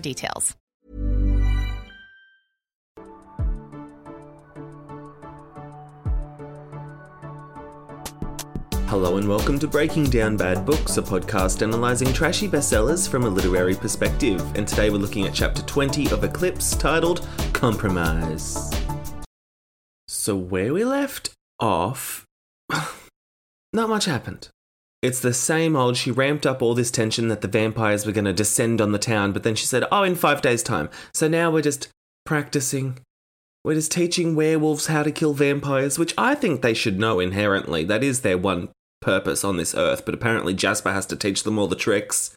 details. Hello and welcome to Breaking Down Bad Books, a podcast analysing trashy bestsellers from a literary perspective. And today we're looking at chapter 20 of Eclipse titled Compromise. So, where we left off, not much happened. It's the same old. She ramped up all this tension that the vampires were going to descend on the town, but then she said, Oh, in five days' time. So now we're just practicing. We're just teaching werewolves how to kill vampires, which I think they should know inherently. That is their one purpose on this earth, but apparently Jasper has to teach them all the tricks.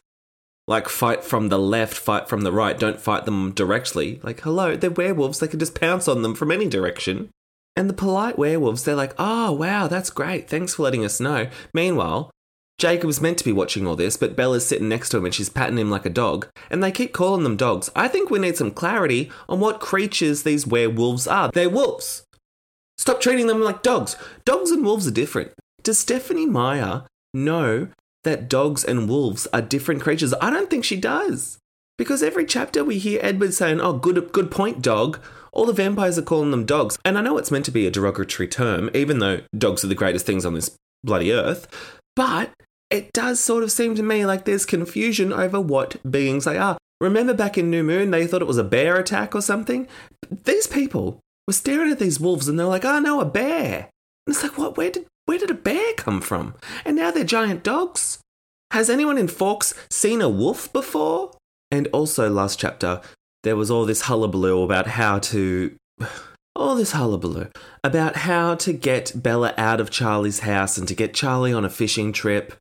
Like, fight from the left, fight from the right, don't fight them directly. Like, hello, they're werewolves, they can just pounce on them from any direction. And the polite werewolves, they're like, oh, wow, that's great, thanks for letting us know. Meanwhile, Jacob's meant to be watching all this, but Bella's sitting next to him and she's patting him like a dog, and they keep calling them dogs. I think we need some clarity on what creatures these werewolves are. They're wolves. Stop treating them like dogs. Dogs and wolves are different. Does Stephenie Meyer know that dogs and wolves are different creatures? I don't think she does. Because every chapter we hear Edward saying, Oh, good, good point, dog. All the vampires are calling them dogs. And I know it's meant to be a derogatory term, even though dogs are the greatest things on this bloody earth. But it does sort of seem to me like there's confusion over what beings they are. Remember back in New Moon, they thought it was a bear attack or something? These people were staring at these wolves and they're like, oh no, a bear. And it's like, what? Where did, where did a bear come from? And now they're giant dogs? Has anyone in Forks seen a wolf before? And also, last chapter, there was all this hullabaloo about how to. All this hullabaloo about how to get Bella out of Charlie's house and to get Charlie on a fishing trip.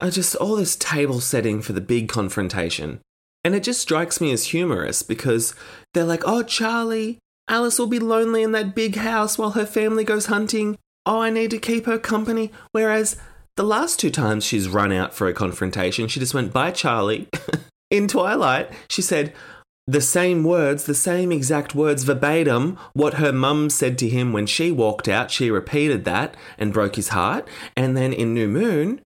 I just all this table setting for the big confrontation. And it just strikes me as humorous because they're like, oh, Charlie, Alice will be lonely in that big house while her family goes hunting. Oh, I need to keep her company. Whereas the last two times she's run out for a confrontation, she just went, bye, Charlie. in Twilight, she said, the same words, the same exact words verbatim, what her mum said to him when she walked out. She repeated that and broke his heart. And then in New Moon,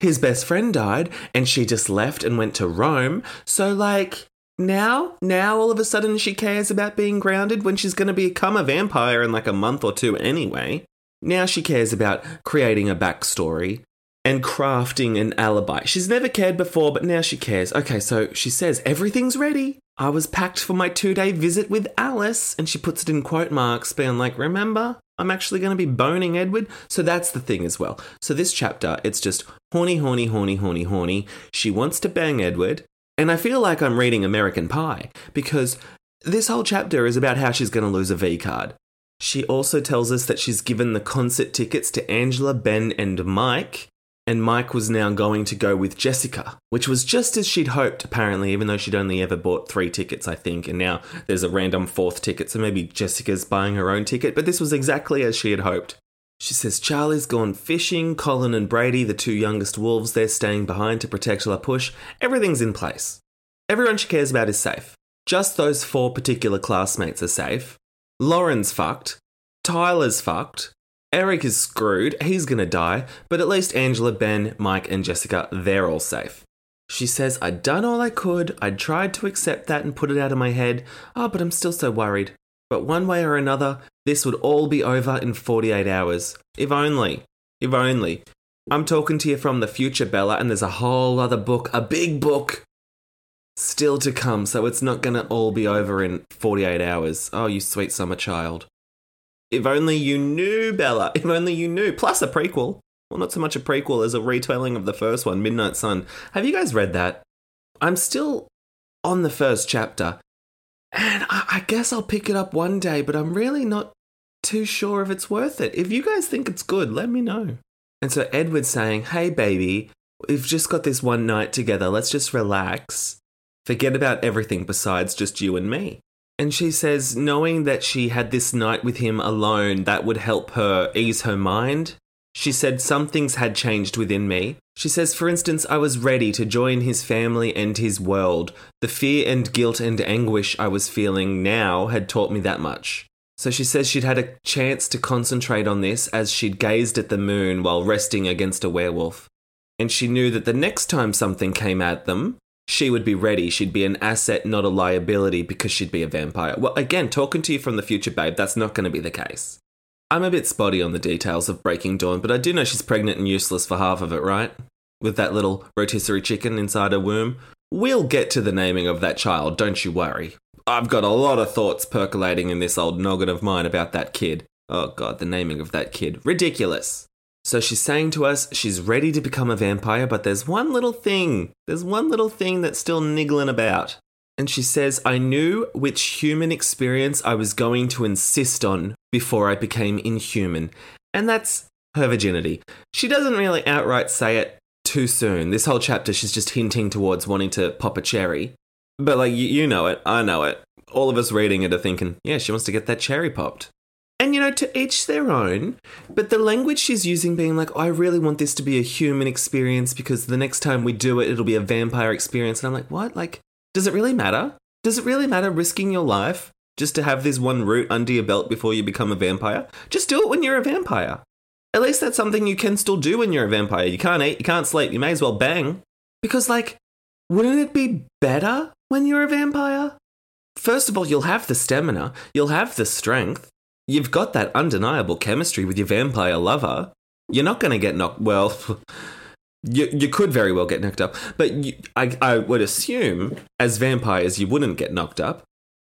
his best friend died and she just left and went to Rome. So, like, now, now all of a sudden she cares about being grounded when she's going to become a vampire in like a month or two anyway. Now she cares about creating a backstory and crafting an alibi. She's never cared before, but now she cares. Okay, so she says, everything's ready. I was packed for my two day visit with Alice. And she puts it in quote marks, being like, remember, I'm actually going to be boning Edward. So that's the thing as well. So this chapter, it's just horny, horny, horny, horny, horny. She wants to bang Edward. And I feel like I'm reading American Pie because this whole chapter is about how she's going to lose a V card. She also tells us that she's given the concert tickets to Angela, Ben, and Mike and Mike was now going to go with Jessica, which was just as she'd hoped, apparently, even though she'd only ever bought three tickets, I think, and now there's a random fourth ticket, so maybe Jessica's buying her own ticket, but this was exactly as she had hoped. She says Charlie's gone fishing, Colin and Brady, the two youngest wolves, they're staying behind to protect La Push. Everything's in place. Everyone she cares about is safe. Just those four particular classmates are safe. Lauren's fucked. Tyler's fucked. Eric is screwed, he's gonna die, but at least Angela, Ben, Mike, and Jessica, they're all safe. She says, I'd done all I could, I'd tried to accept that and put it out of my head, oh, but I'm still so worried. But one way or another, this would all be over in 48 hours. If only. If only. I'm talking to you from the future, Bella, and there's a whole other book, a big book. still to come, so it's not to all be over in 48 hours. Oh, you sweet summer child. If only you knew, Bella. If only you knew. Plus a prequel. Well, not so much a prequel as a retelling of the first one, Midnight Sun. Have you guys read that? I'm still on the first chapter. And I, I guess I'll pick it up one day, but I'm really not too sure if it's worth it. If you guys think it's good, let me know. And so Edward's saying, Hey, baby, we've just got this one night together. Let's just relax. Forget about everything besides just you and me. And she says, knowing that she had this night with him alone, that would help her ease her mind. She said some things had changed within me. She says, for instance, I was ready to join his family and his world. The fear and guilt and anguish I was feeling now had taught me that much. So she says she'd had a chance to concentrate on this as she'd gazed at the moon while resting against a werewolf. And she knew that the next time something came at them, she would be ready. She'd be an asset, not a liability, because she'd be a vampire. Well, again, talking to you from the future, babe, that's not going to be the case. I'm a bit spotty on the details of Breaking Dawn, but I do know she's pregnant and useless for half of it, right? With that little rotisserie chicken inside her womb. We'll get to the naming of that child, don't you worry. I've got a lot of thoughts percolating in this old noggin of mine about that kid. Oh god, the naming of that kid. Ridiculous. So she's saying to us she's ready to become a vampire, but there's one little thing. There's one little thing that's still niggling about. And she says, I knew which human experience I was going to insist on before I became inhuman. And that's her virginity. She doesn't really outright say it too soon. This whole chapter, she's just hinting towards wanting to pop a cherry. But, like, you, know it. I know it. All of us reading it are thinking, yeah, she wants to get that cherry popped. And you know, to each their own, but the language she's using being like, I really want this to be a human experience because the next time we do it, it'll be a vampire experience. And I'm like, what? Like, does it really matter? Does it really matter risking your life just to have this one root under your belt before you become a vampire? Just do it when you're a vampire. At least that's something you can still do when you're a vampire. You can't eat, you can't sleep, you may as well bang. Because, like, wouldn't it be better when you're a vampire? First of all, you'll have the stamina, you'll have the strength, You've got that undeniable chemistry with your vampire lover. You're not going to get knocked. Well, you you could very well get knocked up, but you, I I would assume as vampires you wouldn't get knocked up.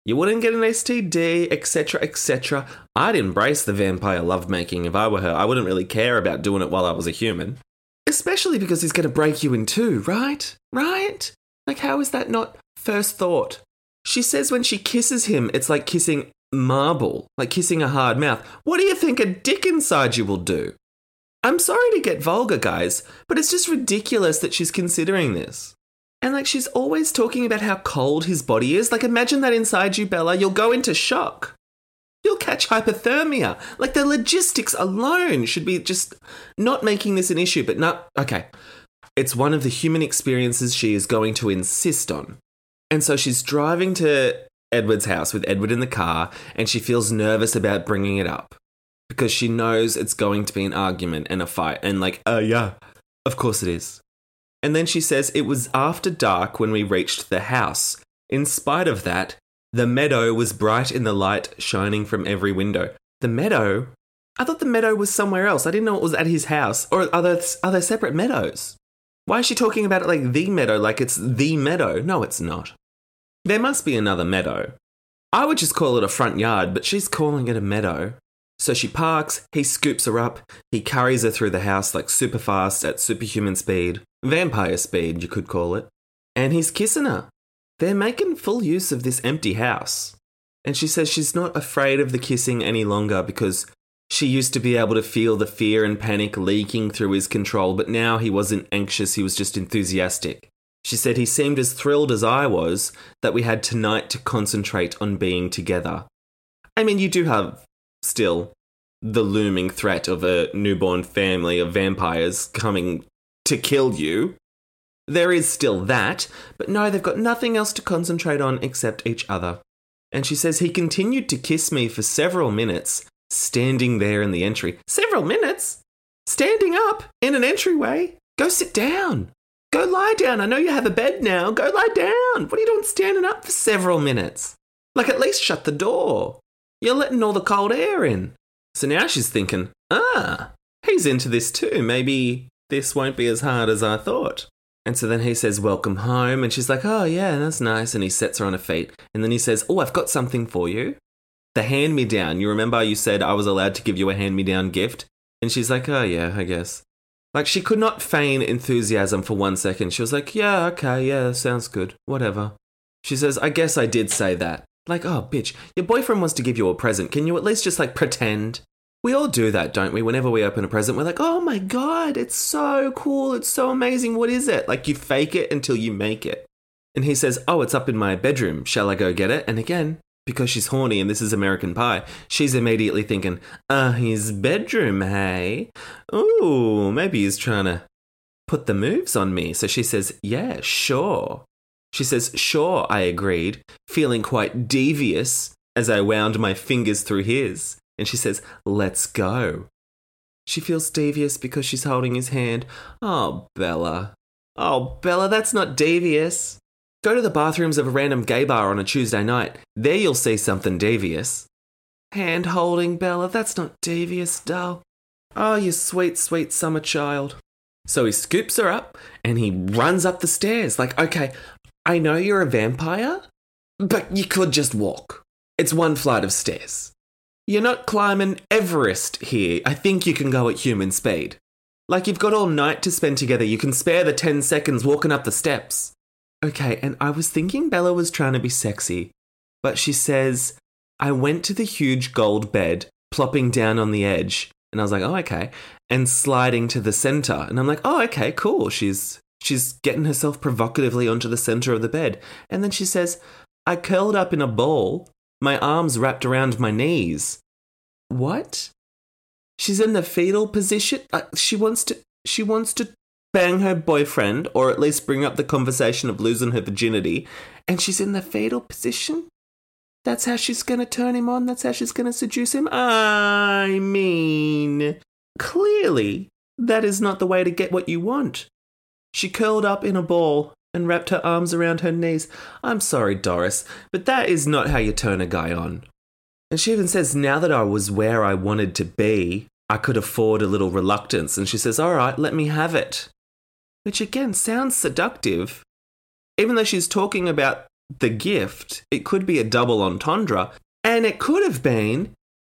You wouldn't get an STD, etc., etc. I'd embrace the vampire lovemaking if I were her. I wouldn't really care about doing it while I was a human. Especially because he's going to break you in two, right? Right? Like, how is that not first thought? She says when she kisses him, it's like kissing marble, like kissing a hard mouth. What do you think a dick inside you will do? I'm sorry to get vulgar, guys, but it's just ridiculous that she's considering this. And like she's always talking about how cold his body is. Like imagine that inside you, Bella, you'll go into shock. You'll catch hypothermia. Like the logistics alone should be just not making this an issue, but not okay. It's one of the human experiences she is going to insist on. And so she's driving to Edward's house with Edward in the car, and she feels nervous about bringing it up because she knows it's going to be an argument and a fight. And, like, oh, uh, yeah, of course it is. And then she says it was after dark when we reached the house. In spite of that, the meadow was bright in the light shining from every window. The meadow? I thought the meadow was somewhere else. I didn't know it was at his house. Or are there, are there separate meadows? Why is she talking about it like the meadow, like it's the meadow? No, it's not. There must be another meadow. I would just call it a front yard, but she's calling it a meadow. So she parks, he scoops her up, he carries her through the house like super fast at superhuman speed, vampire speed, you could call it, and he's kissing her. They're making full use of this empty house. And she says she's not afraid of the kissing any longer because she used to be able to feel the fear and panic leaking through his control, but now he wasn't anxious, he was just enthusiastic. She said he seemed as thrilled as I was that we had tonight to concentrate on being together. I mean, you do have still the looming threat of a newborn family of vampires coming to kill you. There is still that, but no, they've got nothing else to concentrate on except each other. And she says he continued to kiss me for several minutes, standing there in the entry. Several minutes? Standing up in an entryway? Go sit down. Go lie down. I know you have a bed now. Go lie down. What are you doing standing up for several minutes? Like, at least shut the door. You're letting all the cold air in. So now she's thinking, ah, he's into this too. Maybe this won't be as hard as I thought. And so then he says, Welcome home. And she's like, Oh, yeah, that's nice. And he sets her on her feet. And then he says, Oh, I've got something for you. The hand me down. You remember you said I was allowed to give you a hand me down gift? And she's like, Oh, yeah, I guess. Like, she could not feign enthusiasm for one second. She was like, Yeah, okay, yeah, sounds good. Whatever. She says, I guess I did say that. Like, oh, bitch, your boyfriend wants to give you a present. Can you at least just, like, pretend? We all do that, don't we? Whenever we open a present, we're like, oh my god, it's so cool, it's so amazing, what is it? Like, you fake it until you make it. And he says, oh, it's up in my bedroom, shall I go get it? And again, because she's horny and this is American Pie, she's immediately thinking, uh, his bedroom, hey? Ooh, maybe he's trying to put the moves on me. So she says, yeah, sure. She says, sure, I agreed, feeling quite devious as I wound my fingers through his and she says, Let's go. She feels devious because she's holding his hand. Oh, Bella. Oh, Bella, that's not devious. Go to the bathrooms of a random gay bar on a Tuesday night. There you'll see something devious. Hand holding, Bella, that's not devious, doll. Oh, you sweet, sweet summer child. So he scoops her up and he runs up the stairs. Like, okay, I know you're a vampire, but you could just walk. It's one flight of stairs. You're not climbing Everest here. I think you can go at human speed. Like you've got all night to spend together, you can spare the 10 seconds walking up the steps. Okay, and I was thinking Bella was trying to be sexy, but she says, I went to the huge gold bed, plopping down on the edge, and I was like, oh, okay, and sliding to the center. And I'm like, oh, okay, cool. She's she's getting herself provocatively onto the center of the bed. And then she says, I curled up in a ball my arms wrapped around my knees. What? She's in the fetal position. Uh, she wants to. She wants to bang her boyfriend, or at least bring up the conversation of losing her virginity, and she's in the fetal position. That's how she's gonna turn him on. That's how she's gonna seduce him. I mean, clearly, that is not the way to get what you want. She curled up in a ball and wrapped her arms around her knees. I'm sorry, Doris, but that is not how you turn a guy on. And she even says, now that I was where I wanted to be, I could afford a little reluctance. And she says, all right, let me have it. Which again sounds seductive. Even though she's talking about the gift, it could be a double entendre. And it could have been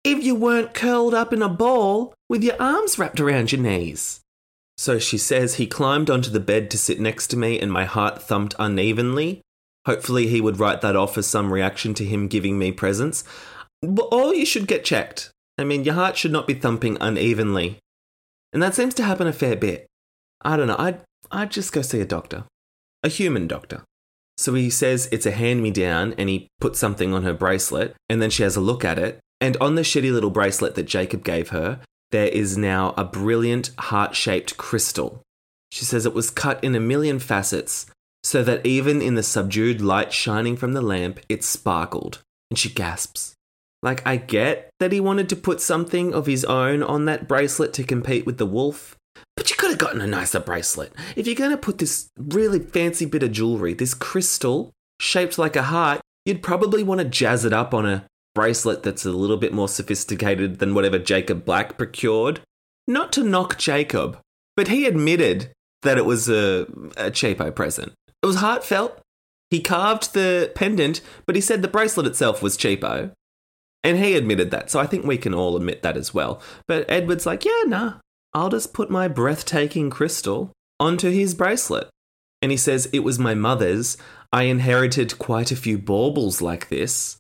if you weren't curled up in a ball with your arms wrapped around your knees. So she says he climbed onto the bed to sit next to me and my heart thumped unevenly. Hopefully, he would write that off as some reaction to him giving me presents. Or you should get checked. I mean, your heart should not be thumping unevenly. And that seems to happen a fair bit. I don't know, I'd, I'd just go see a doctor. A human doctor. So he says it's a hand me down and he puts something on her bracelet and then she has a look at it. And on the shitty little bracelet that Jacob gave her, there is now a brilliant heart shaped crystal. She says it was cut in a million facets so that even in the subdued light shining from the lamp, it sparkled. And she gasps. Like, I get that he wanted to put something of his own on that bracelet to compete with the wolf, but you could have gotten a nicer bracelet. If you're going to put this really fancy bit of jewelry, this crystal shaped like a heart, you'd probably want to jazz it up on a bracelet that's a little bit more sophisticated than whatever Jacob Black procured. Not to knock Jacob, but he admitted that it was a, a cheapo present. It was heartfelt. He carved the pendant, but he said the bracelet itself was cheapo. And he admitted that, so I think we can all admit that as well. But Edward's like, yeah, nah, I'll just put my breathtaking crystal onto his bracelet. And he says, it was my mother's. I inherited quite a few baubles like this.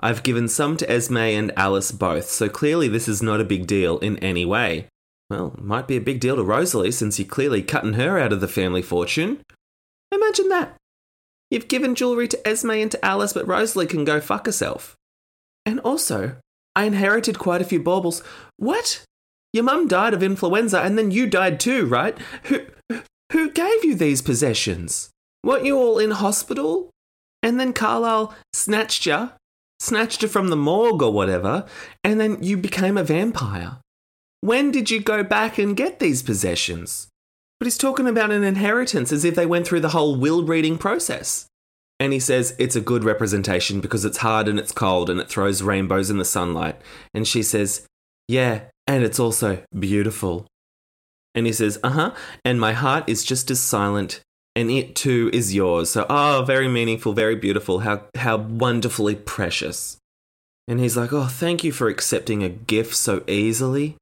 I've given some to Esme and Alice both, so clearly this is not a big deal in any way. Well, might be a big deal to Rosalie since you're clearly cutting her out of the family fortune. Imagine that. You've given jewellery to Esme and to Alice, but Rosalie can go fuck herself. And also, I inherited quite a few baubles. What? Your mum died of influenza and then you died too, right? Who, who gave you these possessions? Weren't you all in hospital? And then Carlisle snatched you snatched you from the morgue or whatever, and then you became a vampire. When did you go back and get these possessions? But he's talking about an inheritance as if they went through the whole will reading process. And he says it's a good representation because it's hard and it's cold and it throws rainbows in the sunlight. And she says, Yeah, and it's also beautiful. And he says, Uh huh, and my heart is just as silent and it too is yours. So, oh, very meaningful, very beautiful. How how wonderfully precious. And he's like, "Oh, thank you for accepting a gift so easily.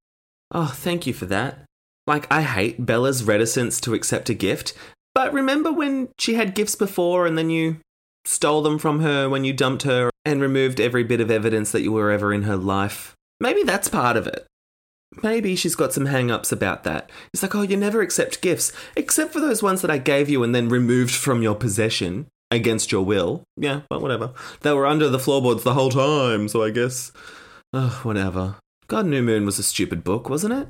Oh, thank you for that." Like, I hate Bella's reticence to accept a gift, but remember when she had gifts before and then you stole them from her when you dumped her and removed every bit of evidence that you were ever in her life? Maybe that's part of it. Maybe she's got some hang ups about that. It's like, oh, you never accept gifts, except for those ones that I gave you and then removed from your possession against your will. Yeah, but whatever. They were under the floorboards the whole time, so I guess. Whatever. God New Moon was a stupid book, wasn't it?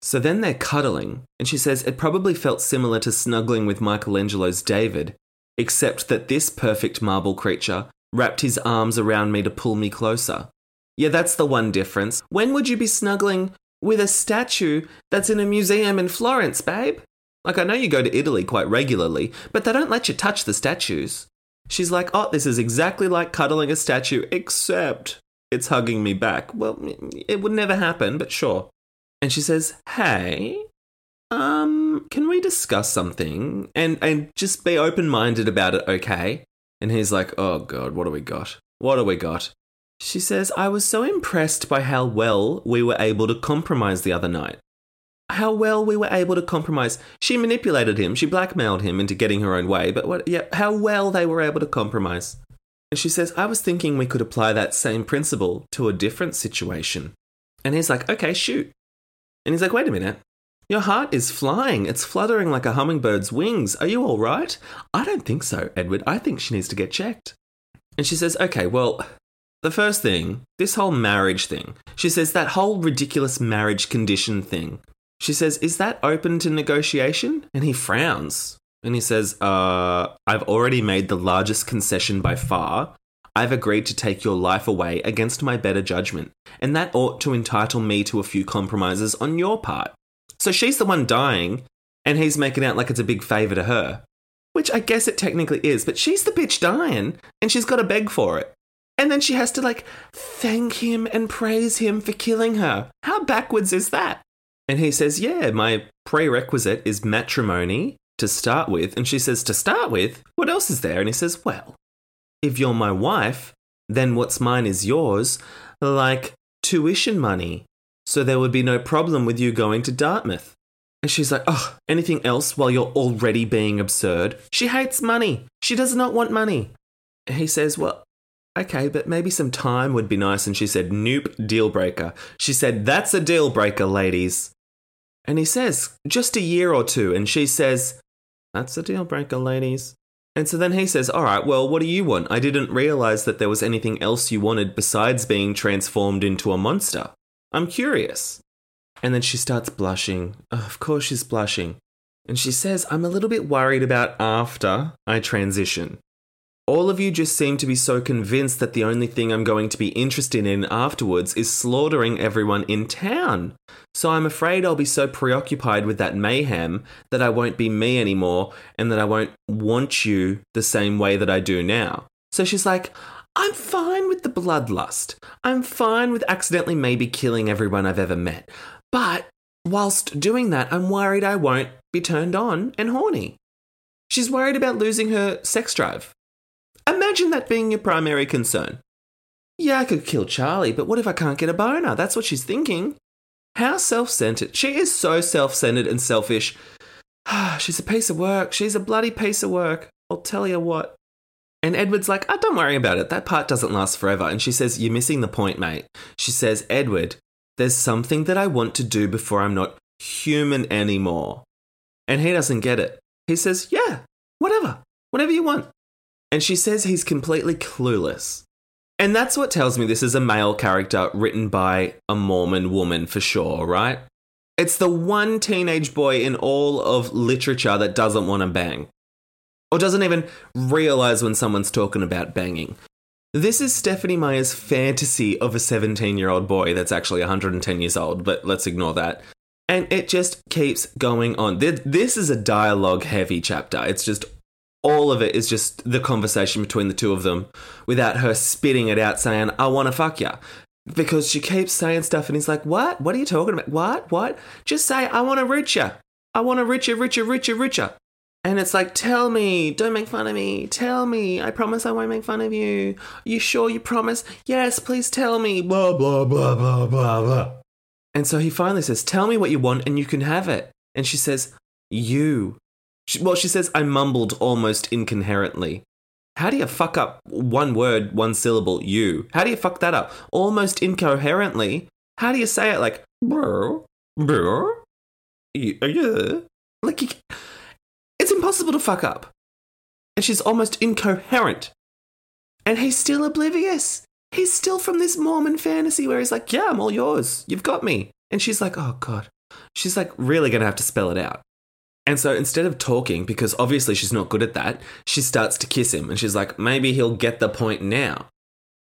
So then they're cuddling, and she says it probably felt similar to snuggling with Michelangelo's David, except that this perfect marble creature wrapped his arms around me to pull me closer. Yeah, that's the one difference. When would you be snuggling with a statue that's in a museum in Florence, babe? Like, I know you go to Italy quite regularly, but they don't let you touch the statues. She's like, oh, this is exactly like cuddling a statue, except it's hugging me back. Well, it would never happen, but sure. And she says, hey, um, can we discuss something? And, and just be open minded about it, okay? And he's like, oh, God, what do we got? What do we got? She says, I was so impressed by how well we were able to compromise the other night. How well we were able to compromise. She manipulated him, she blackmailed him into getting her own way, but what, yeah, how well they were able to compromise. And she says, I was thinking we could apply that same principle to a different situation. And he's like, okay, shoot. And he's like, wait a minute. Your heart is flying. It's fluttering like a hummingbird's wings. Are you all right? I don't think so, Edward. I think she needs to get checked. And she says, okay, well, the first thing, this whole marriage thing. She says that whole ridiculous marriage condition thing. She says, Is that open to negotiation? And he frowns. And he says, uh, I've already made the largest concession by far. I've agreed to take your life away against my better judgment, and that ought to entitle me to a few compromises on your part. So she's the one dying, and he's making out like it's a big favour to her. Which I guess it technically is, but she's the bitch dying, and she's got to beg for it. And then she has to like thank him and praise him for killing her. How backwards is that? And he says, Yeah, my prerequisite is matrimony to start with. And she says, To start with? What else is there? And he says, Well, if you're my wife, then what's mine is yours, like tuition money. So there would be no problem with you going to Dartmouth. And she's like, Oh, anything else while you're already being absurd? She hates money. She does not want money. And he says, Well, okay, but maybe some time would be nice. And she said, nope, deal breaker. She said, that's a deal breaker, ladies. And he says, just a year or two. And she says, that's a deal breaker, ladies. And so then he says, All right, well, what do you want? I didn't realize that there was anything else you wanted besides being transformed into a monster. I'm curious. And then she starts blushing. Oh, of course, she's blushing. And she says, I'm a little bit worried about after I transition. All of you just seem to be so convinced that the only thing I'm going to be interested in afterwards is slaughtering everyone in town. So I'm afraid I'll be so preoccupied with that mayhem that I won't be me anymore and that I won't want you the same way that I do now. So she's like, I'm fine with the bloodlust. I'm fine with accidentally maybe killing everyone I've ever met. But whilst doing that, I'm worried I won't be turned on and horny. She's worried about losing her sex drive. Imagine that being your primary concern. Yeah, I could kill Charlie, but what if I can't get a boner? That's what she's thinking. How self centered. She is so self centered and selfish. she's a piece of work. She's a bloody piece of work. I'll tell you what. And Edward's like, oh, don't worry about it. That part doesn't last forever. And she says, You're missing the point, mate. She says, Edward, there's something that I want to do before I'm not human anymore. And he doesn't get it. He says, Yeah, whatever. Whatever you want. And she says he's completely clueless. And that's what tells me this is a male character written by a Mormon woman for sure, right? It's the one teenage boy in all of literature that doesn't want to bang. Or doesn't even realize when someone's talking about banging. This is Stephenie Meyer's fantasy of a 17 year old boy that's actually 110 years old, but let's ignore that. And it just keeps going on. This is a dialogue heavy chapter. It's just all of it is just the conversation between the two of them without her spitting it out saying, I want to fuck ya. Because she keeps saying stuff and he's like, What? What are you talking about? What? What? Just say, I want to rich ya. I want to richer, richer, richer, richer. And it's like, tell me, don't make fun of me. Tell me, I promise I won't make fun of you. You sure you promise? Yes, please tell me. Blah, blah, blah, blah, blah, blah. And so he finally says, Tell me what you want and you can have it. And she says, You. She, well, she says, I mumbled almost incoherently. How do you fuck up one word, one syllable, you? How do you fuck that up? Almost incoherently. How do you say it like, bro, bro, uh, yeah? Like, you, it's impossible to fuck up. And she's almost incoherent. And he's still oblivious. He's still from this Mormon fantasy where he's like, yeah, I'm all yours. You've got me. And she's like, oh, God. She's like, really going to have to spell it out. And so instead of talking, because obviously she's not good at that, she starts to kiss him and she's like, maybe he'll get the point now.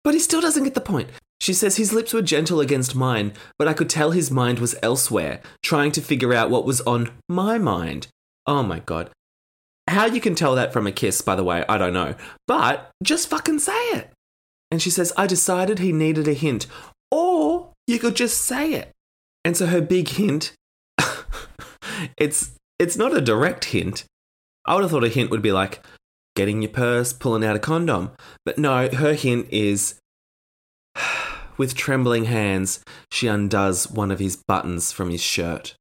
But he still doesn't get the point. She says his lips were gentle against mine, but I could tell his mind was elsewhere, trying to figure out what was on my mind. Oh my god. How you can tell that from a kiss, by the way, I don't know. But just fucking say it. And she says, I decided he needed a hint. Or you could just say it. And so her big hint, it's it's not a direct hint. I would have thought a hint would be like getting your purse, pulling out a condom. But no, her hint is with trembling hands, she undoes one of his buttons from his shirt,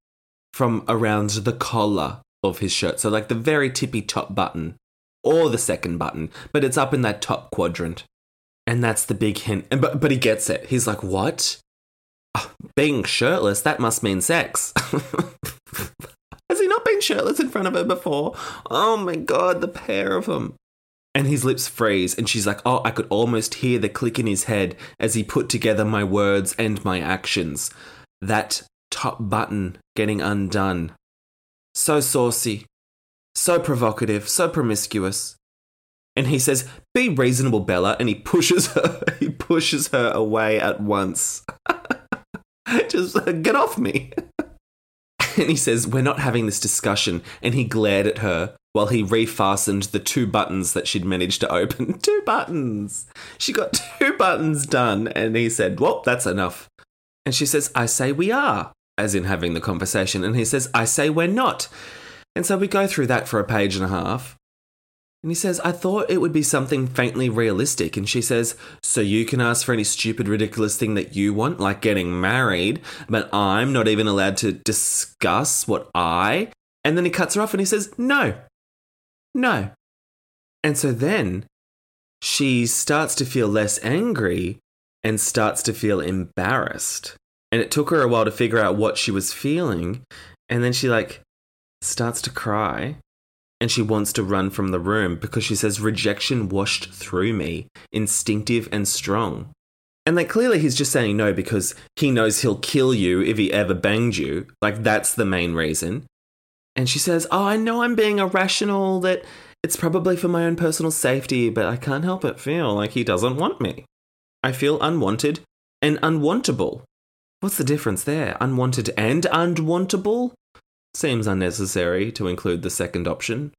from around the collar of his shirt. So, like the very tippy top button, or the second button, but it's up in that top quadrant. And that's the big hint. And, but, but he gets it. He's like, what? Oh, being shirtless, that must mean sex. Has he not been shirtless in front of her before? Oh my god, the pair of them. And his lips freeze, and she's like, Oh, I could almost hear the click in his head as he put together my words and my actions. That top button getting undone. So saucy, so provocative, so promiscuous. And he says, Be reasonable, Bella. And he pushes her, he pushes her away at once. Just get off me. and he says, We're not having this discussion. And he glared at her while he refastened the two buttons that she'd managed to open. two buttons! She got two buttons done. And he said, Well, that's enough. And she says, I say we are, as in having the conversation. And he says, I say we're not. And so we go through that for a page and a half. And he says, I thought it would be something faintly realistic. And she says, So you can ask for any stupid, ridiculous thing that you want, like getting married, but I'm not even allowed to discuss what I. And then he cuts her off and he says, No, no. And so then she starts to feel less angry and starts to feel embarrassed. And it took her a while to figure out what she was feeling. And then she, like, starts to cry and she wants to run from the room because she says rejection washed through me, instinctive and strong. And like clearly he's just saying no because he knows he'll kill you if he ever banged you. Like that's the main reason. And she says, "Oh, I know I'm being irrational that it's probably for my own personal safety, but I can't help but feel like he doesn't want me. I feel unwanted and unwantable. What's the difference there? Unwanted and unwantable? Seems unnecessary to include the second option.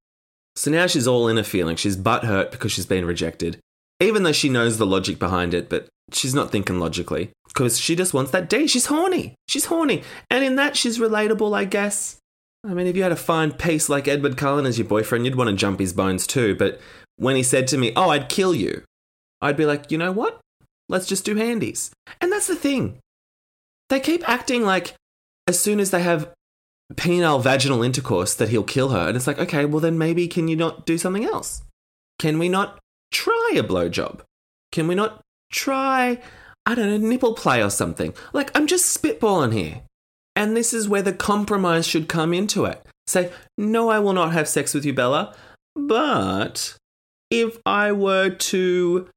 So now she's all in a feeling. She's butthurt because she's been rejected, even though she knows the logic behind it, but she's not thinking logically because she just wants that D. She's horny. She's horny. And in that, she's relatable, I guess. I mean, if you had a fine piece like Edward Cullen as your boyfriend, you'd want to jump his bones too. But when he said to me, Oh, I'd kill you, I'd be like, You know what? Let's just do handies. And that's the thing. They keep acting like as soon as they have penile vaginal intercourse that he'll kill her. And it's like, okay, well, then maybe can you not do something else? Can we not try a blowjob? Can we not try, I don't know, nipple play or something? Like, I'm just spitballing here. And this is where the compromise should come into it. Say, no, I will not have sex with you, Bella. But if I were to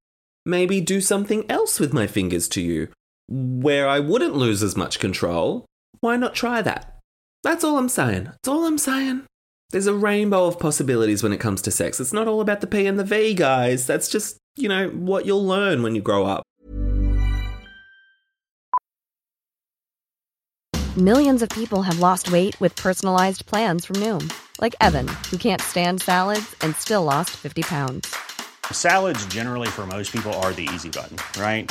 maybe do something else with my fingers to you, where I wouldn't lose as much control, why not try that? That's all I'm saying. That's all I'm saying. There's a rainbow of possibilities when it comes to sex. It's not all about the P and the V, guys. That's just, you know, what you'll learn when you grow up. Millions of people have lost weight with personalized plans from Noom, like Evan, who can't stand salads and still lost 50 pounds. Salads, generally, for most people, are the easy button, right?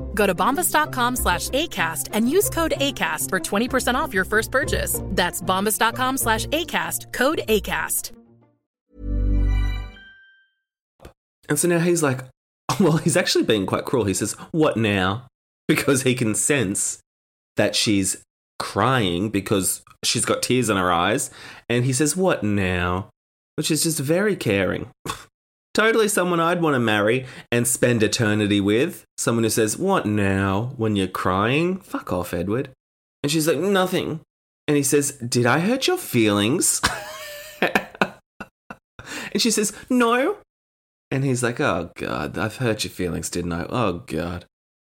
Go to bombas.com slash ACAST and use code ACAST for 20% off your first purchase. That's bombas.com slash ACAST, code ACAST. And so now he's like, well, he's actually being quite cruel. He says, What now? Because he can sense that she's crying because she's got tears in her eyes. And he says, What now? Which is just very caring. totally someone I'd want to marry and spend eternity with. Someone who says, What now? when you're crying? Fuck off, Edward. And she's like, Nothing. And he says, Did I hurt your feelings? and she says, No. And he's like, Oh, God, I've hurt your feelings, didn't I? Oh, God.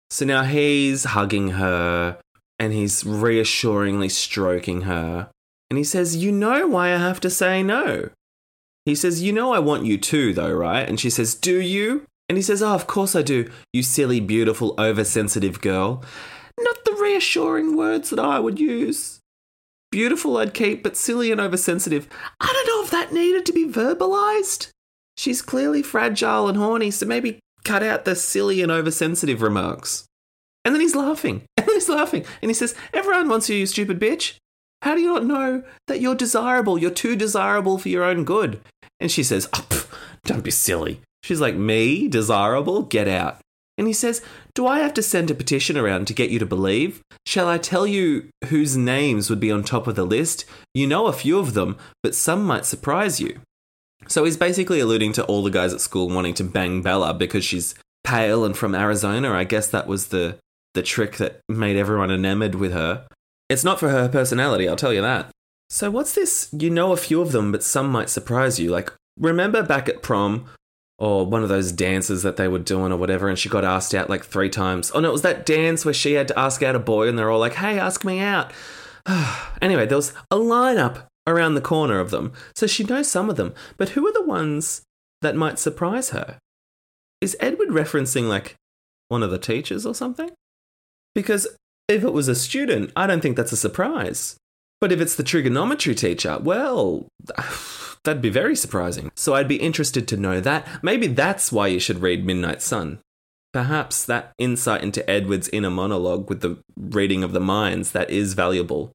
So now he's hugging her and he's reassuringly stroking her. And he says, You know why I have to say no. He says, You know I want you too, though, right? And she says, Do you? And he says, Oh, of course I do, you silly, beautiful, oversensitive girl. Not the reassuring words that I would use. Beautiful I'd keep, but silly and oversensitive. I don't know if that needed to be verbalized. She's clearly fragile and horny, so maybe cut out the silly and oversensitive remarks. And then he's laughing. And then he's laughing. And he says, Everyone wants you, you stupid bitch. How do you not know that you're desirable? You're too desirable for your own good. And she says, oh, pff, Don't be silly. She's like, Me? Desirable? Get out. And he says, Do I have to send a petition around to get you to believe? Shall I tell you whose names would be on top of the list? You know a few of them, but some might surprise you. So he's basically alluding to all the guys at school wanting to bang Bella because she's pale and from Arizona. I guess that was the the trick that made everyone enamored with her. It's not for her personality, I'll tell you that. So what's this? You know a few of them, but some might surprise you. Like remember back at prom or one of those dances that they were doing or whatever, and she got asked out like three times. Oh no, it was that dance where she had to ask out a boy, and they're all like, "Hey, ask me out." anyway, there was a lineup around the corner of them, so she knows some of them. But who are the ones that might surprise her? Is Edward referencing like one of the teachers or something? Because if it was a student, I don't think that's a surprise. But if it's the trigonometry teacher, well, that'd be very surprising. So I'd be interested to know that. Maybe that's why you should read Midnight Sun. Perhaps that insight into Edward's inner monologue with the reading of the minds that is valuable.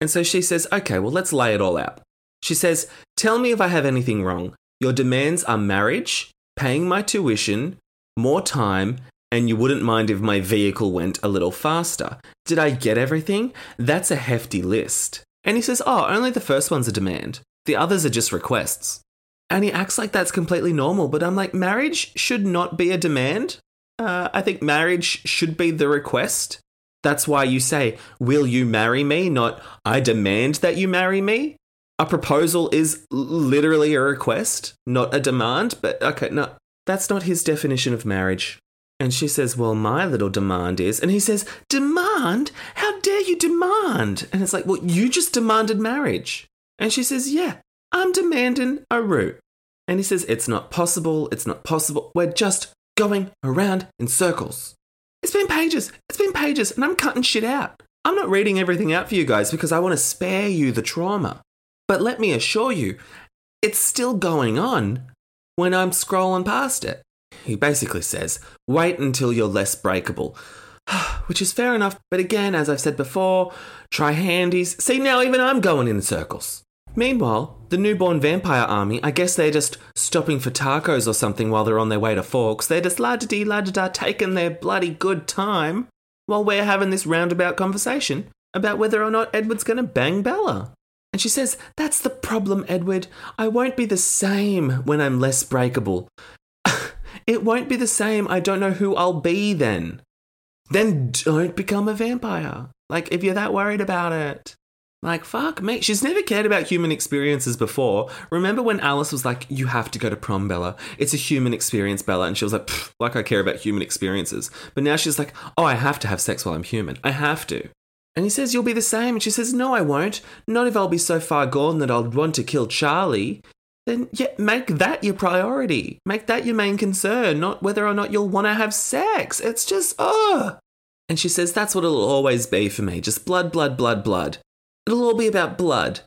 And so she says, okay, well, let's lay it all out. She says, Tell me if I have anything wrong. Your demands are marriage, paying my tuition, more time, and you wouldn't mind if my vehicle went a little faster. Did I get everything? That's a hefty list. And he says, Oh, only the first one's a demand. The others are just requests. And he acts like that's completely normal, but I'm like, marriage should not be a demand. Uh, I think marriage should be the request. That's why you say, Will you marry me? Not, I demand that you marry me. A proposal is literally a request, not a demand. But okay, no, that's not his definition of marriage. And she says, Well, my little demand is. And he says, Demand? How dare you demand? And it's like, Well, you just demanded marriage. And she says, Yeah, I'm demanding a root. And he says, It's not possible, it's not possible. We're just going around in circles. It's been pages, it's been pages, and I'm cutting shit out. I'm not reading everything out for you guys because I want to spare you the trauma. But let me assure you, it's still going on when I'm scrolling past it. He basically says, wait until you're less breakable. Which is fair enough, but again, as I've said before, try handies. See, now even I'm going in circles. Meanwhile, the newborn vampire army, I guess they're just stopping for tacos or something while they're on their way to Forks. They're just la da dee la da da taking their bloody good time while we're having this roundabout conversation about whether or not Edward's gonna bang Bella. And she says, That's the problem, Edward. I won't be the same when I'm less breakable. It won't be the same. I don't know who I'll be then. Then don't become a vampire. Like, if you're that worried about it. Like, fuck me. She's never cared about human experiences before. Remember when Alice was like, You have to go to prom, Bella? It's a human experience, Bella. And she was like, Like I care about human experiences. But now she's like, Oh, I have to have sex while I'm human. I have to. And he says, You'll be the same. And she says, No, I won't. Not if I'll be so far gone that I'll want to kill Charlie. Then, yeah, make that your priority. Make that your main concern, not whether or not you'll want to have sex. It's just, oh. And she says, That's what it'll always be for me. Just blood, blood, blood, blood. It'll all be about blood.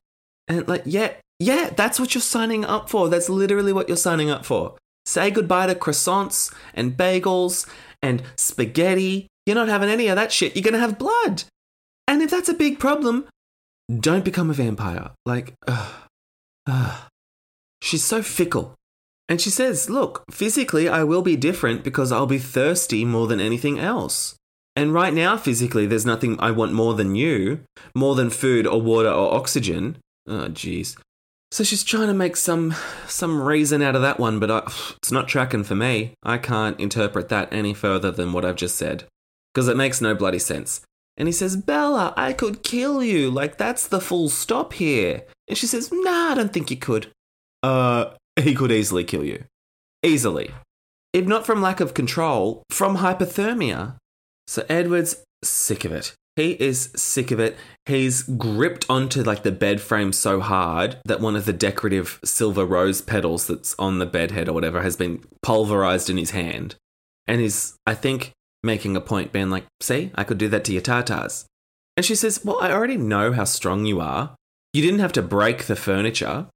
And, like, yeah, yeah, that's what you're signing up for. That's literally what you're signing up for. Say goodbye to croissants and bagels and spaghetti. You're not having any of that shit. You're going to have blood. And if that's a big problem, don't become a vampire. Like, ugh, ugh. She's so fickle. And she says, Look, physically, I will be different because I'll be thirsty more than anything else. And right now, physically, there's nothing I want more than you, more than food or water or oxygen. Oh, jeez. So she's trying to make some some reason out of that one, but I, it's not tracking for me. I can't interpret that any further than what I've just said because it makes no bloody sense. And he says, Bella, I could kill you. Like, that's the full stop here. And she says, Nah, I don't think you could. Uh, he could easily kill you. Easily. If not from lack of control, from hypothermia. So Edward's sick of it. He is sick of it. He's gripped onto like the bed frame so hard that one of the decorative silver rose petals that's on the bed head or whatever has been pulverized in his hand. And he's, I think, making a point, being like, see, I could do that to your tartars. And she says, Well, I already know how strong you are. You didn't have to break the furniture.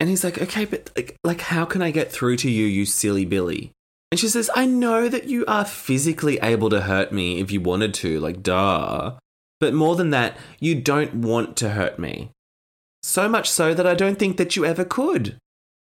And he's like, Okay, but like, like how can I get through to you, you silly Billy? And she says, I know that you are physically able to hurt me if you wanted to, like, duh. But more than that, you don't want to hurt me. So much so that I don't think that you ever could.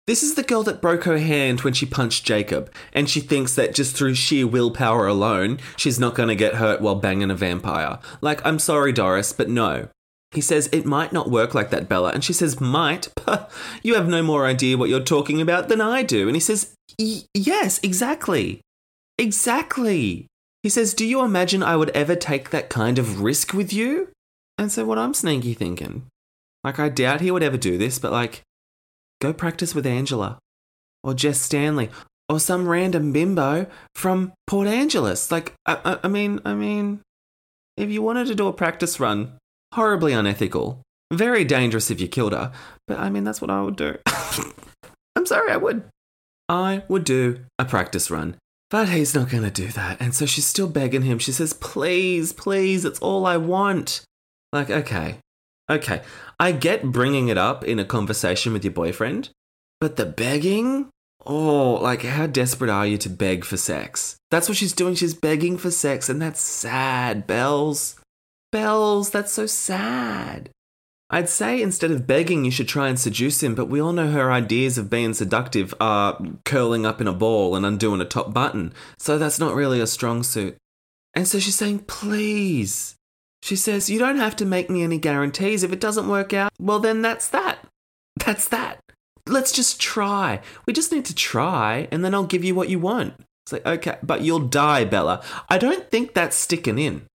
This is the girl that broke her hand when she punched Jacob, and she thinks that just through sheer willpower alone, she's not going to get hurt while banging a vampire. Like, I'm sorry, Doris, but no. He says, It might not work like that, Bella. And she says, Might? Puh, you have no more idea what you're talking about than I do. And he says, Yes, exactly. Exactly. He says, Do you imagine I would ever take that kind of risk with you? And so, what I'm sneaky thinking, like, I doubt he would ever do this, but like, go practice with Angela or Jess Stanley or some random bimbo from Port Angeles. Like, I, I, I mean, I mean, if you wanted to do a practice run, horribly unethical, very dangerous if you killed her, but I mean, that's what I would do. I'm sorry, I would. I would do a practice run. But he's not to do that. And so she's still begging him. She says, Please, please, it's all I want. Like, okay, okay. I get bringing it up in a conversation with your boyfriend, but the begging? Oh, like, how desperate are you to beg for sex? That's what she's doing. She's begging for sex, and that's sad, Bells. Bells, that's so sad. I'd say instead of begging, you should try and seduce him, but we all know her ideas of being seductive are curling up in a ball and undoing a top button, so that's not really a strong suit. And so she's saying, please. She says, You don't have to make me any guarantees. If it doesn't work out, well, then that's that. That's that. Let's just try. We just need to try, and then I'll give you what you want. It's like, okay, but you'll die, Bella. I don't think that's sticking in.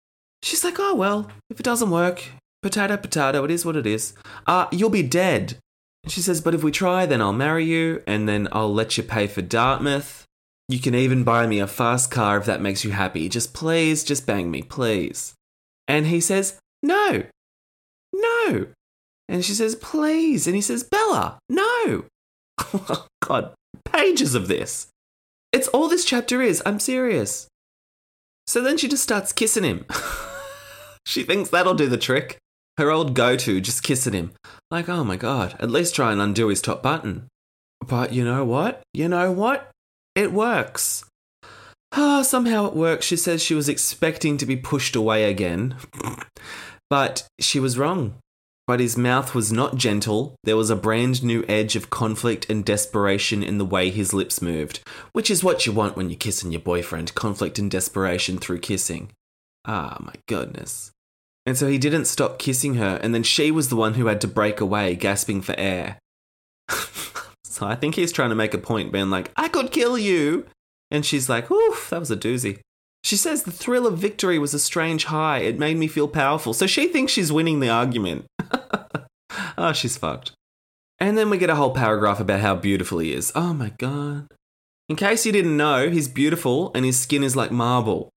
She's like, Oh, well, if it doesn't work, Potato, potato, it is what it is. Uh, you'll be dead. And she says, But if we try, then I'll marry you, and then I'll let you pay for Dartmouth. You can even buy me a fast car if that makes you happy. Just please, just bang me, please. And he says, No, no. And she says, Please. And he says, Bella, no. God. pages of this. It's all this chapter is. I'm serious. So then she just starts kissing him. she thinks that'll do the trick. Her old go to, just kissing him. Like, oh my god, at least try and undo his top button. But you know what? You know what? It works. Ah, somehow it works. She says she was expecting to be pushed away again. but she was wrong. But his mouth was not gentle. There was a brand new edge of conflict and desperation in the way his lips moved, which is what you want when you're kissing your boyfriend conflict and desperation through kissing. Ah, my goodness. And so he didn't stop kissing her, and then she was the one who had to break away, gasping for air. so I think he's trying to make a point, being like, I could kill you. And she's like, oof, that was a doozy. She says the thrill of victory was a strange high. It made me feel powerful. So she thinks she's winning the argument. oh, she's fucked. And then we get a whole paragraph about how beautiful he is. Oh my god. In case you didn't know, he's beautiful and his skin is like marble.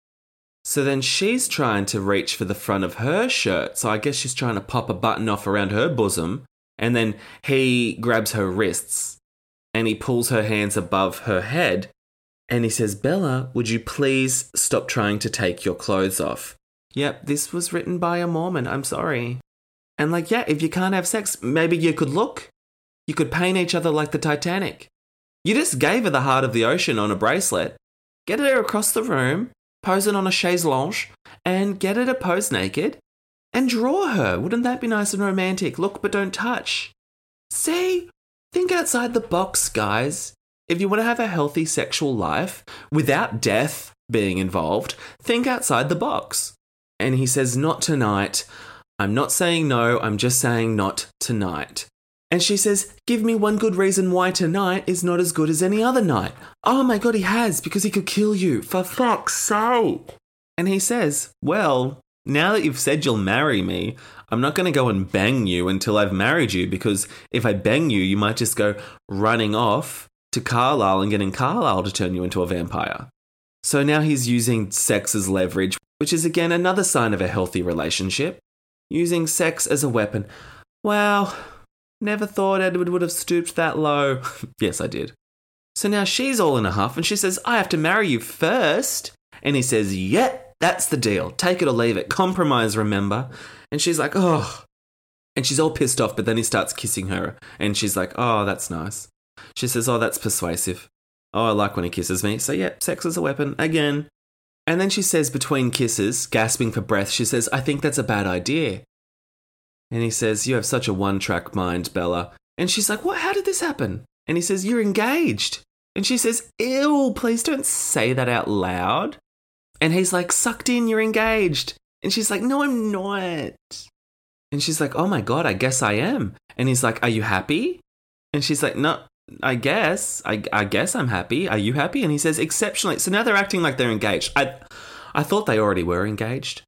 So then she's trying to reach for the front of her shirt. So I guess she's trying to pop a button off around her bosom. And then he grabs her wrists and he pulls her hands above her head and he says, Bella, would you please stop trying to take your clothes off? Yep, this was written by a Mormon. I'm sorry. And like, yeah, if you can't have sex, maybe you could look. You could paint each other like the Titanic. You just gave her the heart of the ocean on a bracelet. Get her across the room, pose it on a chaise longue, and get her to pose naked and draw her. Wouldn't that be nice and romantic? Look, but don't touch. See? Think outside the box, guys. If you want to have a healthy sexual life without death being involved, think outside the box. And he says, Not tonight. I'm not saying no, I'm just saying not tonight. And she says, Give me one good reason why tonight is not as good as any other night. Oh my god, he has, because he could kill you. For fuck's sake. And he says, Well, now that you've said you'll marry me, I'm not going to go and bang you until I've married you, because if I bang you, you might just go running off to Carlisle and getting Carlisle to turn you into a vampire. So now he's using sex as leverage, which is again another sign of a healthy relationship. Using sex as a weapon. Wow, never thought Edward would have stooped that low. yes, I did. So now she's all in a huff and she says, I have to marry you first. And he says, Yeah, that's the deal. Take it or leave it. Compromise, remember? And she's like, Oh. And she's all pissed off, but then he starts kissing her. And she's like, Oh, that's nice. She says, Oh, that's persuasive. Oh, I like when he kisses me. So, yeah, sex is a weapon again. And then she says, between kisses, gasping for breath, she says, I think that's a bad idea. And he says, You have such a one track mind, Bella. And she's like, What? How did this happen? And he says, You're engaged. And she says, Ew, please don't say that out loud. And he's like, Sucked in, you're engaged. And she's like, No, I'm not. And she's like, Oh my God, I guess I am. And he's like, Are you happy? And she's like, No, I guess. I, I guess I'm happy. Are you happy? And he says, exceptionally. So now they're acting like they're engaged. I, I thought they already were engaged.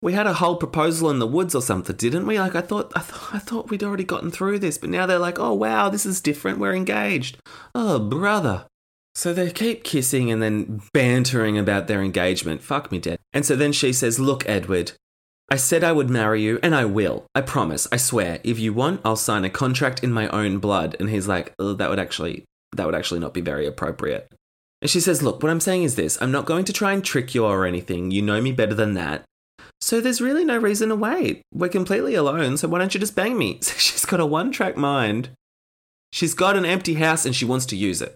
We had a whole proposal in the woods or something, didn't we? Like I thought, I thought, I thought we'd already gotten through this, but now they're like, oh wow, this is different. We're engaged. Oh brother. So they keep kissing and then bantering about their engagement. Fuck me dead. And so then she says, look, Edward, I said I would marry you, and I will. I promise. I swear. If you want, I'll sign a contract in my own blood. And he's like, oh, that would actually, that would actually not be very appropriate. And she says, look, what I'm saying is this. I'm not going to try and trick you or anything. You know me better than that. So there's really no reason to wait. We're completely alone, so why don't you just bang me? So she's got a one track mind. She's got an empty house and she wants to use it.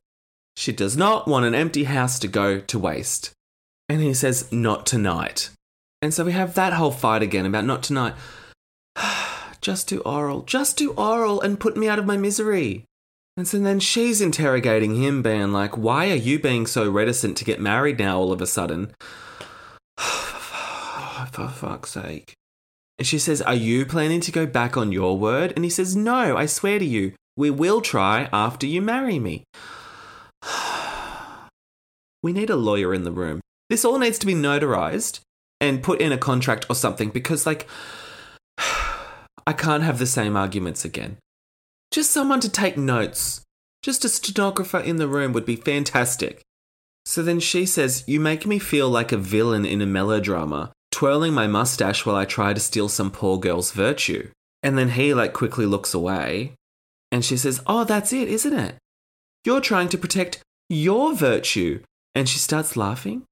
She does not want an empty house to go to waste. And he says, not tonight. And so we have that whole fight again about not tonight. just do oral, just do oral and put me out of my misery. And so then she's interrogating him, being like, Why are you being so reticent to get married now all of a sudden? For fuck's sake. And she says, Are you planning to go back on your word? And he says, No, I swear to you, we will try after you marry me. we need a lawyer in the room. This all needs to be notarized and put in a contract or something because, like, I can't have the same arguments again. Just someone to take notes. Just a stenographer in the room would be fantastic. So then she says, You make me feel like a villain in a melodrama, twirling my mustache while I try to steal some poor girl's virtue. And then he, like, quickly looks away. And she says, Oh, that's it, isn't it? You're trying to protect your virtue. And she starts laughing.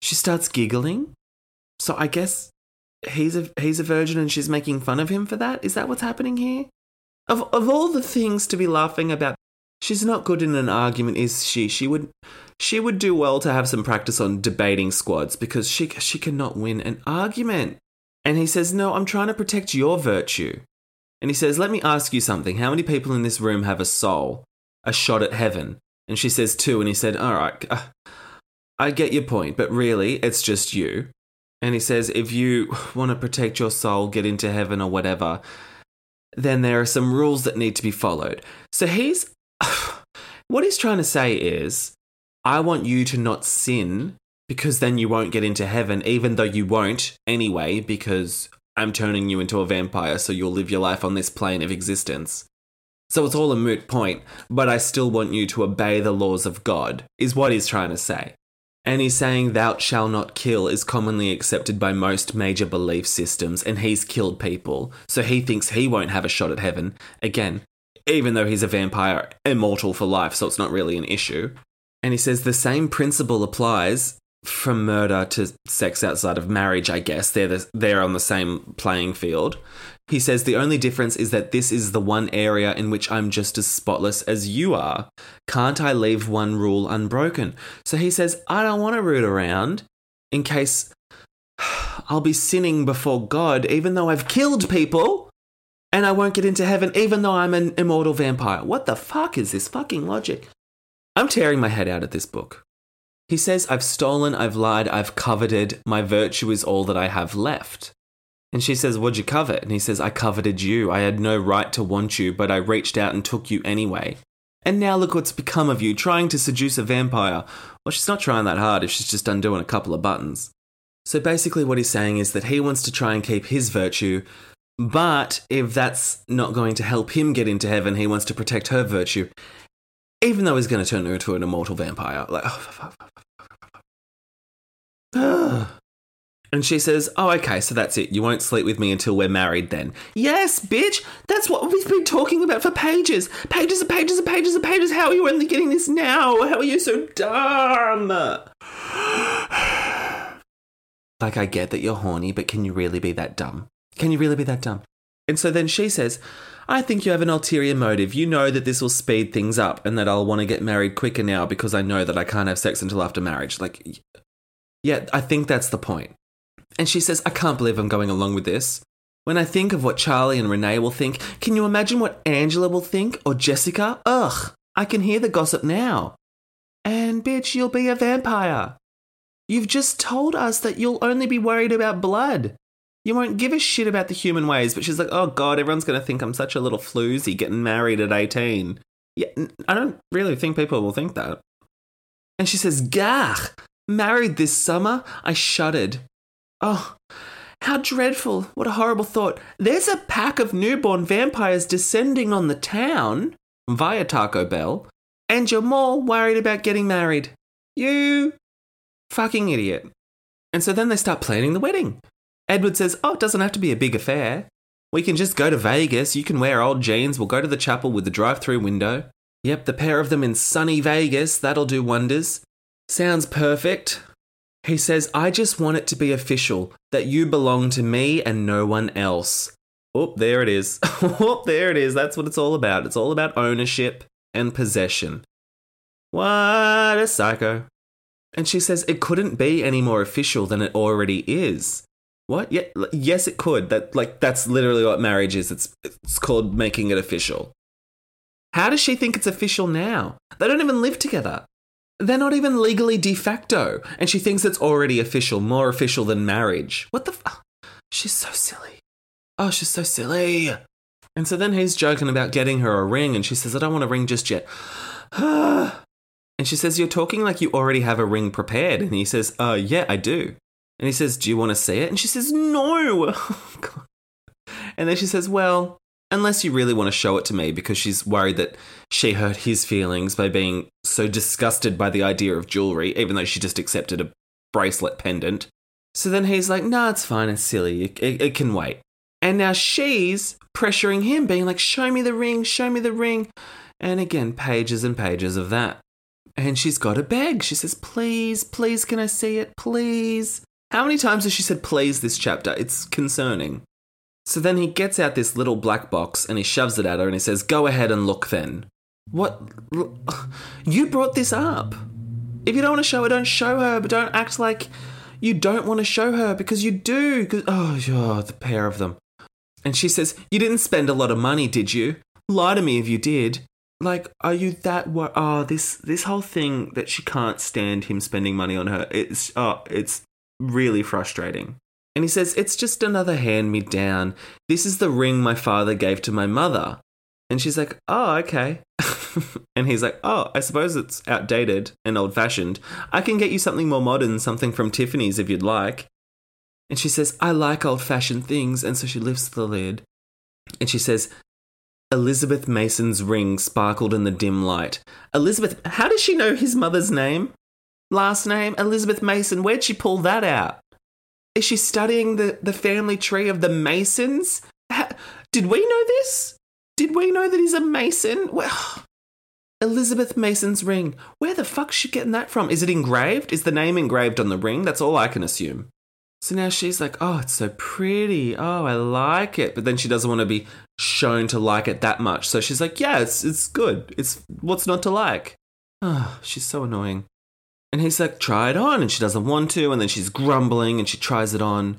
She starts giggling. So I guess he's a he's a virgin and she's making fun of him for that. Is that what's happening here? Of of all the things to be laughing about, she's not good in an argument, is she? She would she would do well to have some practice on debating squads because she she cannot win an argument. And he says, "No, I'm trying to protect your virtue." And he says, "Let me ask you something. How many people in this room have a soul, a shot at heaven?" And she says, two. And he said, All right, uh, I get your point, but really, it's just you. And he says, If you want to protect your soul, get into heaven or whatever, then there are some rules that need to be followed. So he's. what he's trying to say is, I want you to not sin because then you won't get into heaven, even though you won't anyway, because I'm turning you into a vampire, so you'll live your life on this plane of existence. So it's all a moot point, but I still want you to obey the laws of God, is what he's trying to say. And he's saying, Thou shalt not kill is commonly accepted by most major belief systems, and he's killed people, so he thinks he won't have a shot at heaven. Again, even though he's a vampire, immortal for life, so it's not really an issue. And he says the same principle applies from murder to sex outside of marriage, I guess. They're, the, they're on the same playing field. He says the only difference is that this is the one area in which I'm just as spotless as you are. Can't I leave one rule unbroken? So he says, I don't want to root around in case I'll be sinning before God, even though I've killed people, and I won't get into heaven, even though I'm an immortal vampire. What the fuck is this fucking logic? I'm tearing my head out at this book. He says, I've stolen, I've lied, I've coveted, my virtue is all that I have left. And she says, What'd you covet? And he says, I coveted you. I had no right to want you, but I reached out and took you anyway. And now look what's become of you, trying to seduce a vampire. Well, she's not trying that hard if she's just undoing a couple of buttons. So basically, what he's saying is that he wants to try and keep his virtue, but if that's not going to help him get into heaven, he wants to protect her virtue, even though he's going to turn her into an immortal vampire. Like, oh, And she says, Oh, okay, so that's it. You won't sleep with me until we're married then. Yes, bitch! That's what we've been talking about for pages. Pages and pages and pages and pages. How are you only getting this now? How are you so dumb? like, I get that you're horny, but can you really be that dumb? Can you really be that dumb? And so then she says, I think you have an ulterior motive. You know that this will speed things up and that I'll want to get married quicker now because I know that I can't have sex until after marriage. Like, yeah, I think that's the point. And she says, I can't believe I'm going along with this. When I think of what Charlie and Renee will think, can you imagine what Angela will think or Jessica? Ugh, I can hear the gossip now. And bitch, you'll be a vampire. You've just told us that you'll only be worried about blood. You won't give a shit about the human ways, but she's like, oh god, everyone's going to think I'm such a little floozy getting married at 18. Yeah, I don't really think people will think that. And she says, Gah, married this summer? I shuddered. Oh, how dreadful. What a horrible thought. There's a pack of newborn vampires descending on the town via Taco Bell, and you're more worried about getting married. You fucking idiot. And so then they start planning the wedding. Edward says, Oh, it doesn't have to be a big affair. We can just go to Vegas. You can wear old jeans. We'll go to the chapel with the drive through window. Yep, the pair of them in sunny Vegas. That'll do wonders. Sounds perfect. He says, I just want it to be official that you belong to me and no one else. Oh, there it is. oh, there it is. That's what it's all about. It's all about ownership and possession. What a psycho. And she says it couldn't be any more official than it already is. What? Yeah, yes, it could. That like that's literally what marriage is. It's it's called making it official. How does she think it's official now? They don't even live together. They're not even legally de facto, and she thinks it's already official, more official than marriage. What the? F- she's so silly. Oh, she's so silly. And so then he's joking about getting her a ring, and she says, "I don't want a ring just yet." and she says, "You're talking like you already have a ring prepared." And he says, "Uh, yeah, I do." And he says, "Do you want to see it?" And she says, "No." Oh, and then she says, "Well, unless you really want to show it to me because she's worried that she hurt his feelings by being so disgusted by the idea of jewelry, even though she just accepted a bracelet pendant. So then he's like, nah, it's fine, it's silly, it, it, it can wait. And now she's pressuring him, being like, show me the ring, show me the ring. And again, pages and pages of that. And she's got to beg. She says, Please, please, can I see it? Please. How many times has she said please this chapter? It's concerning. So then he gets out this little black box and he shoves it at her and he says, Go ahead and look then. What? You brought this up. If you don't want to show her, don't show her, but don't act like you don't want to show her because you do. Cause, oh, oh, the pair of them. And she says, You didn't spend a lot of money, did you? Lie to me if you did. Like, are you that what? Oh, this this whole thing that she can't stand him spending money on her. It's oh, it's really frustrating. And he says, It's just another hand me down. This is the ring my father gave to my mother. And she's like, Oh, okay. and he's like, Oh, I suppose it's outdated and old fashioned. I can get you something more modern, something from Tiffany's if you'd like. And she says, I like old fashioned things. And so she lifts the lid and she says, Elizabeth Mason's ring sparkled in the dim light. Elizabeth, how does she know his mother's name? Last name? Elizabeth Mason. Where'd she pull that out? Is she studying the, the family tree of the Masons? Did we know this? Did we know that he's a Mason? Well, Elizabeth Mason's ring. Where the fuck's she getting that from? Is it engraved? Is the name engraved on the ring? That's all I can assume. So now she's like, oh, it's so pretty. Oh, I like it. But then she doesn't want to be shown to like it that much. So she's like, yeah, it's, it's good. It's what's not to like. Oh, she's so annoying. And he's like, try it on. And she doesn't want to. And then she's grumbling and she tries it on.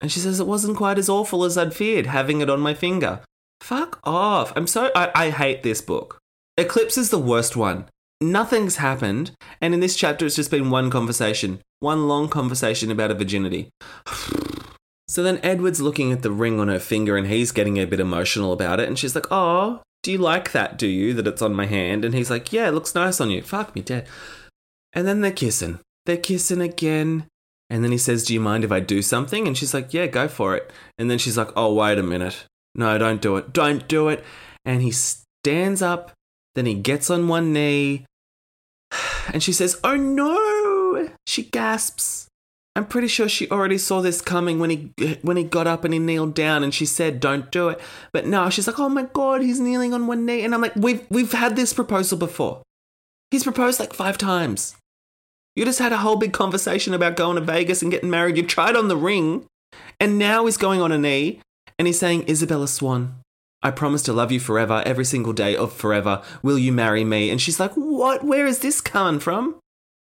And she says, it wasn't quite as awful as I'd feared having it on my finger. Fuck off. I'm so. I, I hate this book. Eclipse is the worst one. Nothing's happened. And in this chapter, it's just been one conversation. One long conversation about a virginity. so then Edward's looking at the ring on her finger and he's getting a bit emotional about it. And she's like, Oh, do you like that, do you? That it's on my hand? And he's like, Yeah, it looks nice on you. Fuck me dead. And then they're kissing. They're kissing again. And then he says, Do you mind if I do something? And she's like, Yeah, go for it. And then she's like, Oh, wait a minute. No, don't do it. Don't do it. And he stands up. Then he gets on one knee. And she says, Oh no. She gasps. I'm pretty sure she already saw this coming when he when he got up and he kneeled down and she said don't do it. But now she's like, "Oh my god, he's kneeling on one knee." And I'm like, "We've we've had this proposal before. He's proposed like 5 times. You just had a whole big conversation about going to Vegas and getting married. You tried on the ring, and now he's going on a knee and he's saying, Isabella Swan, I promise to love you forever, every single day of forever. Will you marry me? And she's like, What? Where is this coming from?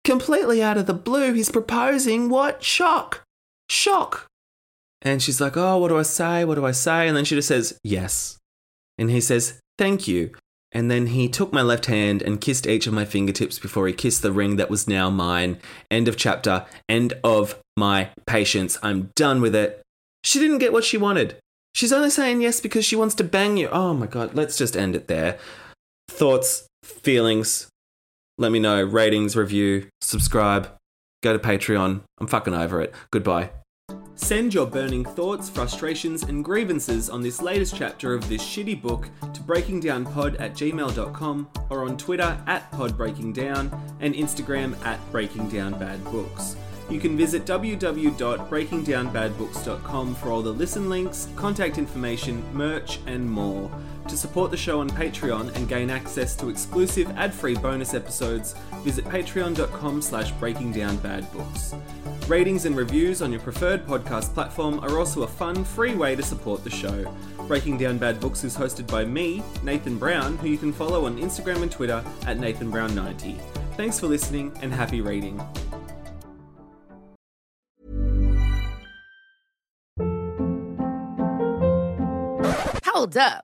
Completely out of the blue, he's proposing. What? Shock. Shock. And she's like, Oh, what do I say? What do I say? And then she just says, Yes. And he says, Thank you. And then he took my left hand and kissed each of my fingertips before he kissed the ring that was now mine. End of chapter. End of my patience. I'm done with it. She didn't get what she wanted. She's only saying yes because she wants to bang you. Oh my god, let's just end it there. Thoughts, feelings, let me know. Ratings, review, subscribe, go to Patreon. I'm fucking over it. Goodbye. Send your burning thoughts, frustrations, and grievances on this latest chapter of this shitty book to breakingdownpod at gmail.com or on Twitter at podbreakingdown and Instagram at breakingdownbadbooks. You can visit www.breakingdownbadbooks.com for all the listen links, contact information, merch, and more. To support the show on Patreon and gain access to exclusive ad-free bonus episodes, visit patreon.com slash breakingdownbadbooks. Ratings and reviews on your preferred podcast platform are also a fun, free way to support the show. Breaking Down Bad Books is hosted by me, Nathan Brown, who you can follow on Instagram and Twitter at NathanBrown90. Thanks for listening and happy reading. Hold up.